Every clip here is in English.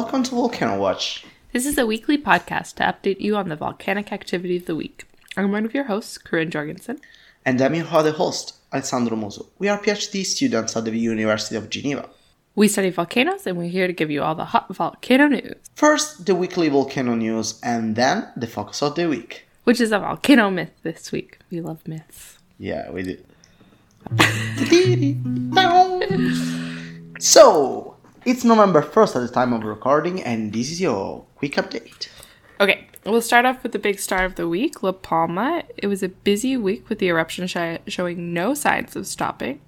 Welcome to Volcano Watch. This is a weekly podcast to update you on the volcanic activity of the week. I'm one of your hosts, Corin Jorgensen. And I'm your other host, Alessandro Muso. We are PhD students at the University of Geneva. We study volcanoes and we're here to give you all the hot volcano news. First, the weekly volcano news, and then the focus of the week. Which is a volcano myth this week. We love myths. Yeah, we do. so, it's November 1st at the time of recording, and this is your quick update. Okay, we'll start off with the big star of the week, La Palma. It was a busy week with the eruption sh- showing no signs of stopping.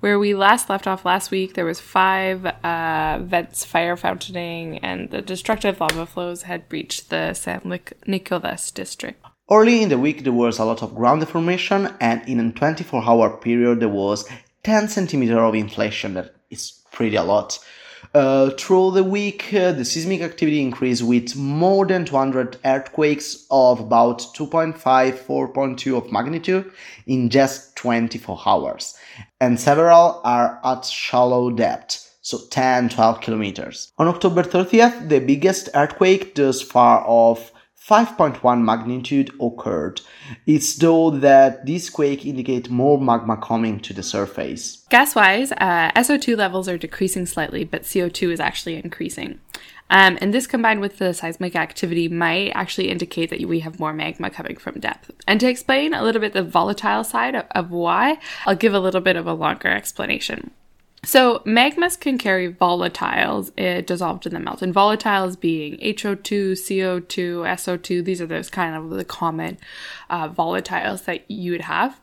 Where we last left off last week, there was five uh, vents fire fountaining, and the destructive lava flows had breached the San Nicolas district. Early in the week, there was a lot of ground deformation, and in a 24 hour period, there was 10 centimeter of inflation. That is pretty a lot. Uh, through the week, uh, the seismic activity increased with more than 200 earthquakes of about 2.5, 4.2 of magnitude in just 24 hours, and several are at shallow depth, so 10, 12 kilometers. On October 30th, the biggest earthquake thus far of 5.1 magnitude occurred. It's though that this quake indicate more magma coming to the surface. Gas-wise, uh, SO2 levels are decreasing slightly, but CO2 is actually increasing. Um, and this combined with the seismic activity might actually indicate that we have more magma coming from depth. And to explain a little bit the volatile side of, of why, I'll give a little bit of a longer explanation. So magmas can carry volatiles uh, dissolved in the melt, and volatiles being HO2, CO2, SO2. These are those kind of the common uh, volatiles that you would have,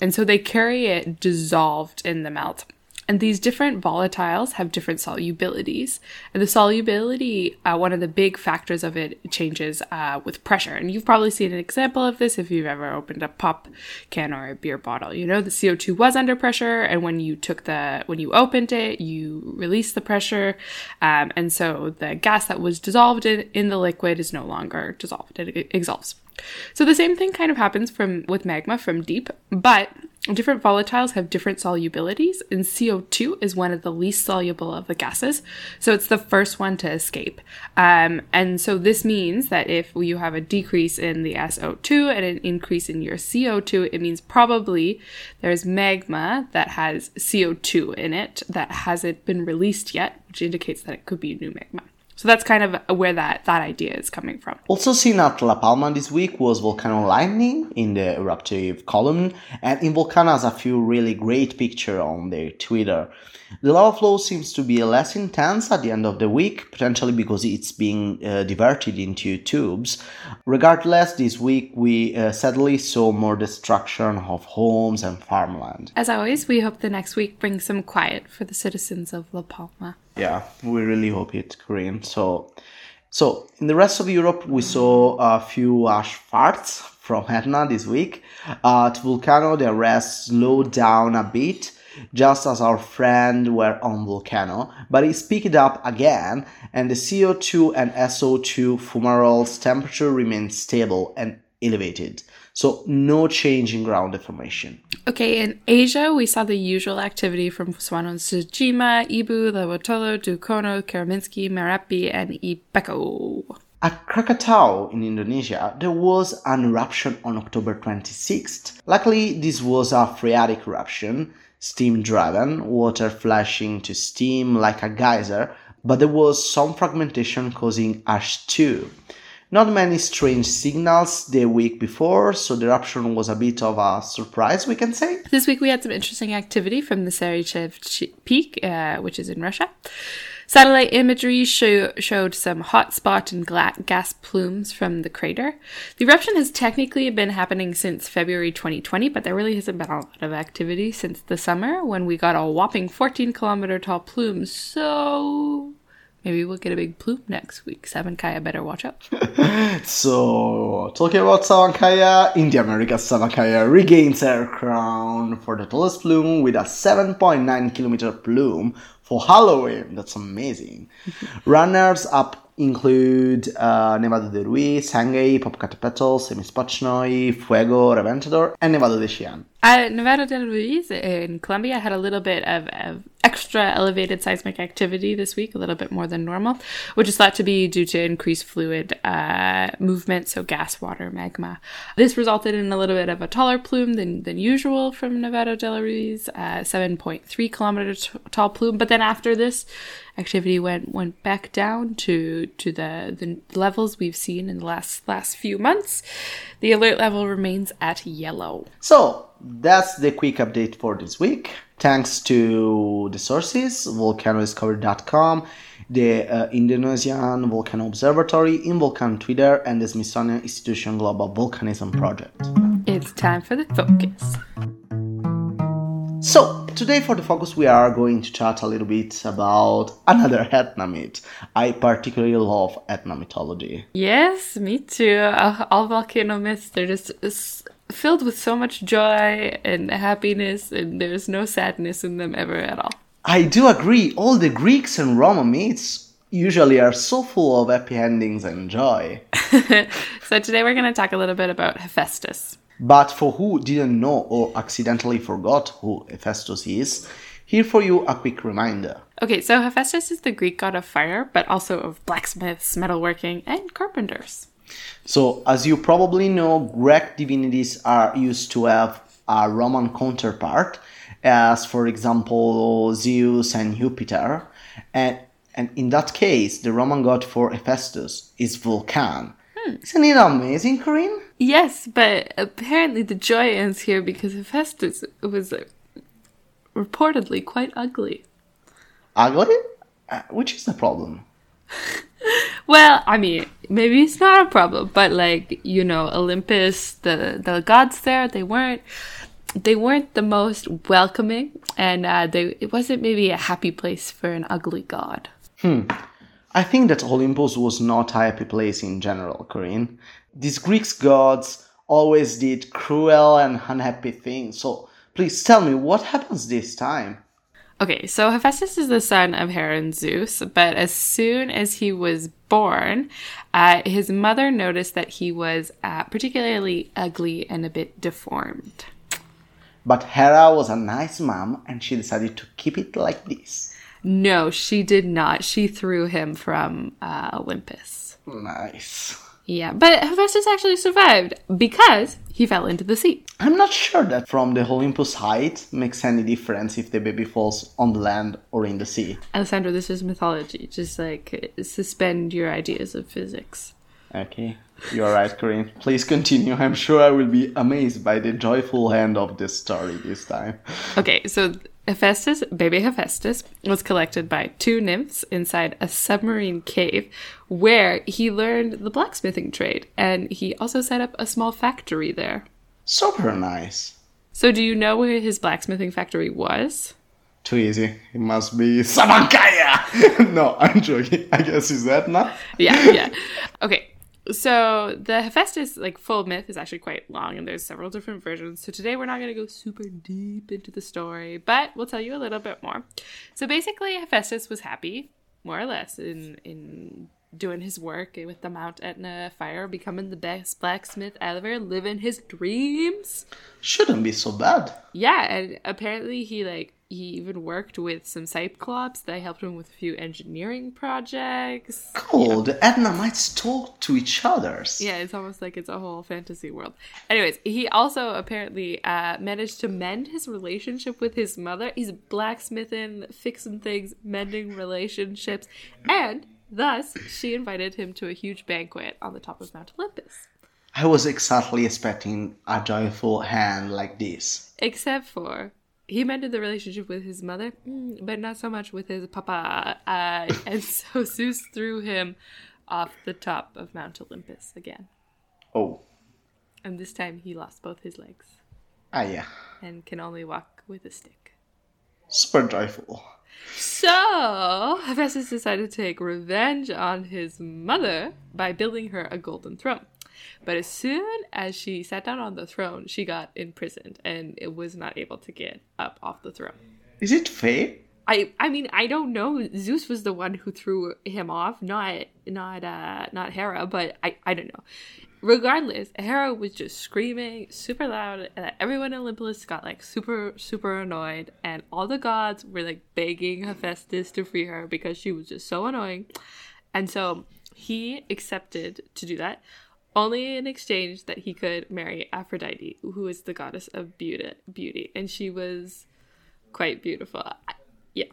and so they carry it dissolved in the melt. And these different volatiles have different solubilities. And the solubility, uh, one of the big factors of it changes uh, with pressure. And you've probably seen an example of this if you've ever opened a pop can or a beer bottle. You know, the CO2 was under pressure, and when you took the, when you opened it, you released the pressure. Um, and so the gas that was dissolved in, in the liquid is no longer dissolved, it, it exalts. So the same thing kind of happens from with magma from deep, but different volatiles have different solubilities, and CO2 is one of the least soluble of the gases. So it's the first one to escape. Um, and so this means that if you have a decrease in the SO2 and an increase in your CO2, it means probably there's magma that has CO2 in it that hasn't been released yet, which indicates that it could be new magma. So that's kind of where that, that idea is coming from. Also seen at La Palma this week was volcano lightning in the eruptive column, and Involcan has a few really great pictures on their Twitter. The lava flow seems to be less intense at the end of the week, potentially because it's being uh, diverted into tubes. Regardless, this week we uh, sadly saw more destruction of homes and farmland. As always, we hope the next week brings some quiet for the citizens of La Palma. Yeah, we really hope it, Corin. So, so in the rest of Europe, we saw a few ash farts from Etna this week. Uh, at Vulcano, the arrest slowed down a bit, just as our friend were on volcano, but it picked up again, and the CO2 and SO2 fumaroles temperature remains stable and elevated. So no change in ground deformation. Okay, in Asia, we saw the usual activity from Suwannee, Tsujima, Ibu, Lewotolo, Dukono, Karymsky, Merapi, and Ebeko. At Krakatau in Indonesia, there was an eruption on October 26th. Luckily, this was a phreatic eruption, steam driven, water flashing to steam like a geyser, but there was some fragmentation causing ash too. Not many strange signals the week before, so the eruption was a bit of a surprise, we can say. This week we had some interesting activity from the Sarychev Peak, uh, which is in Russia. Satellite imagery show, showed some hot spot and gla- gas plumes from the crater. The eruption has technically been happening since February 2020, but there really hasn't been a lot of activity since the summer when we got a whopping 14 kilometer tall plume. So Maybe we'll get a big plume next week. Sabancaya better watch out. so, talking about Sabancaya, in the Americas, Sabancaya regains her crown for the tallest plume with a 7.9 kilometer plume for Halloween. That's amazing. Runners up include uh, Nevado de Ruiz, Sangay, Popocatépetl, Semisopochnoi, Fuego, Reventador, and Nevado de Chillán. Uh, Nevado de Ruiz in Colombia had a little bit of, of extra elevated seismic activity this week, a little bit more than normal, which is thought to be due to increased fluid uh, movement, so gas, water, magma. This resulted in a little bit of a taller plume than, than usual from Nevado de la Ruiz, uh, 7.3 kilometer t- tall plume. But then after this, activity went went back down to to the the levels we've seen in the last last few months. The alert level remains at yellow. So that's the quick update for this week. Thanks to the sources, volcanodiscovery.com, the uh, Indonesian Volcano Observatory, Involcan Twitter, and the Smithsonian Institution Global Volcanism Project. It's time for the focus. So, today for the focus, we are going to chat a little bit about another Etna myth. I particularly love Etna mythology. Yes, me too. Uh, all volcano myths, they're just filled with so much joy and happiness, and there's no sadness in them ever at all. I do agree, all the Greeks and Roman myths usually are so full of happy endings and joy. so, today we're going to talk a little bit about Hephaestus. But for who didn't know or accidentally forgot who Hephaestus is, here for you a quick reminder. Okay, so Hephaestus is the Greek god of fire, but also of blacksmiths, metalworking, and carpenters. So, as you probably know, Greek divinities are used to have a Roman counterpart, as for example Zeus and Jupiter, and and in that case, the Roman god for Hephaestus is Vulcan. Isn't it amazing, Corin? Yes, but apparently the joy ends here because Hephaestus was uh, reportedly quite ugly. Ugly? Uh, which is the problem? Well, I mean, maybe it's not a problem, but like you know, Olympus, the the gods there, they weren't they weren't the most welcoming, and uh, they it wasn't maybe a happy place for an ugly god. Hmm. I think that Olympus was not a happy place in general, Corin. These Greek gods always did cruel and unhappy things, so please tell me what happens this time? Okay, so Hephaestus is the son of Hera and Zeus, but as soon as he was born, uh, his mother noticed that he was uh, particularly ugly and a bit deformed. But Hera was a nice mom and she decided to keep it like this. No, she did not. She threw him from uh, Olympus. Nice. Yeah, but Hephaestus actually survived because he fell into the sea. I'm not sure that from the Olympus height makes any difference if the baby falls on the land or in the sea. Alessandro, this is mythology. Just like suspend your ideas of physics. Okay, you are right, Corin. Please continue. I'm sure I will be amazed by the joyful end of this story this time. Okay, so Hephaestus, baby Hephaestus, was collected by two nymphs inside a submarine cave where he learned the blacksmithing trade and he also set up a small factory there. Super nice. So, do you know where his blacksmithing factory was? Too easy. It must be Sabancaya! no, I'm joking. I guess is that not? Yeah, yeah. Okay, so the Hephaestus like full myth is actually quite long and there's several different versions. So today we're not going to go super deep into the story, but we'll tell you a little bit more. So basically Hephaestus was happy, more or less, in in doing his work with the Mount Etna fire, becoming the best blacksmith ever, living his dreams. Shouldn't be so bad. Yeah, and apparently he like he even worked with some Cyclops. They helped him with a few engineering projects. Cool. The Etnamites talk to each others. Yeah, it's almost like it's a whole fantasy world. Anyways, he also apparently uh, managed to mend his relationship with his mother. He's blacksmithing, fixing things, mending relationships, and thus she invited him to a huge banquet on the top of Mount Olympus. I was exactly expecting a joyful hand like this. Except for he mended the relationship with his mother, mm, but not so much with his papa. Uh, and so Zeus threw him off the top of Mount Olympus again. Oh. And this time he lost both his legs Ah, yeah. and can only walk with a stick. Super joyful. So, Hephaestus decided to take revenge on his mother by building her a golden throne. But as soon as she sat down on the throne, she got imprisoned and it was not able to get up off the throne. Is it fair? I I mean I don't know. Zeus was the one who threw him off, not not uh not Hera, but I I don't know. regardless, Hera was just screaming super loud, and everyone in Olympus got like super, super annoyed, and all the gods were like begging Hephaestus to free her because she was just so annoying. And so he accepted to do that, only in exchange that he could marry Aphrodite, who is the goddess of beauty, beauty, and she was quite beautiful. I- Yeah.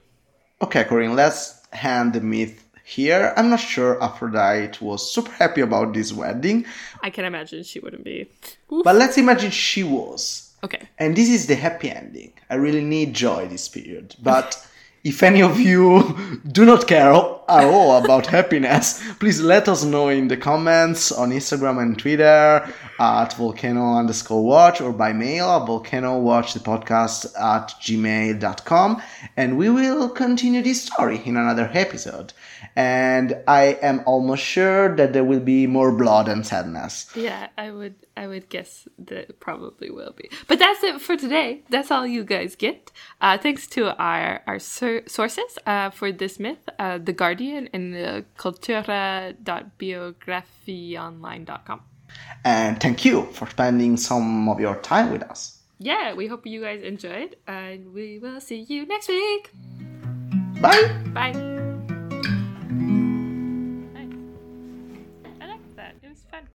Okay, Corin, let's hand the myth here. I'm not sure Aphrodite was super happy about this wedding, I can imagine she wouldn't be. but let's imagine she was. Okay. And this is the happy ending. I really need joy this period. But if any of you do not care at all about happiness, please let us know in the comments on Instagram and Twitter at volcano underscore watch or by mail at volcano watch the podcast at gmail.com and we will continue this story in another episode. And I am almost sure that there will be more blood and sadness. Yeah, I would I would guess that probably will be. But that's it for today. That's all you guys get. Uh, thanks to our our sur- sources uh, for this myth, uh, The Guardian and the cultura.biographionline.com. And thank you for spending some of your time with us. Yeah, we hope you guys enjoyed, and we will see you next week. Bye! Bye.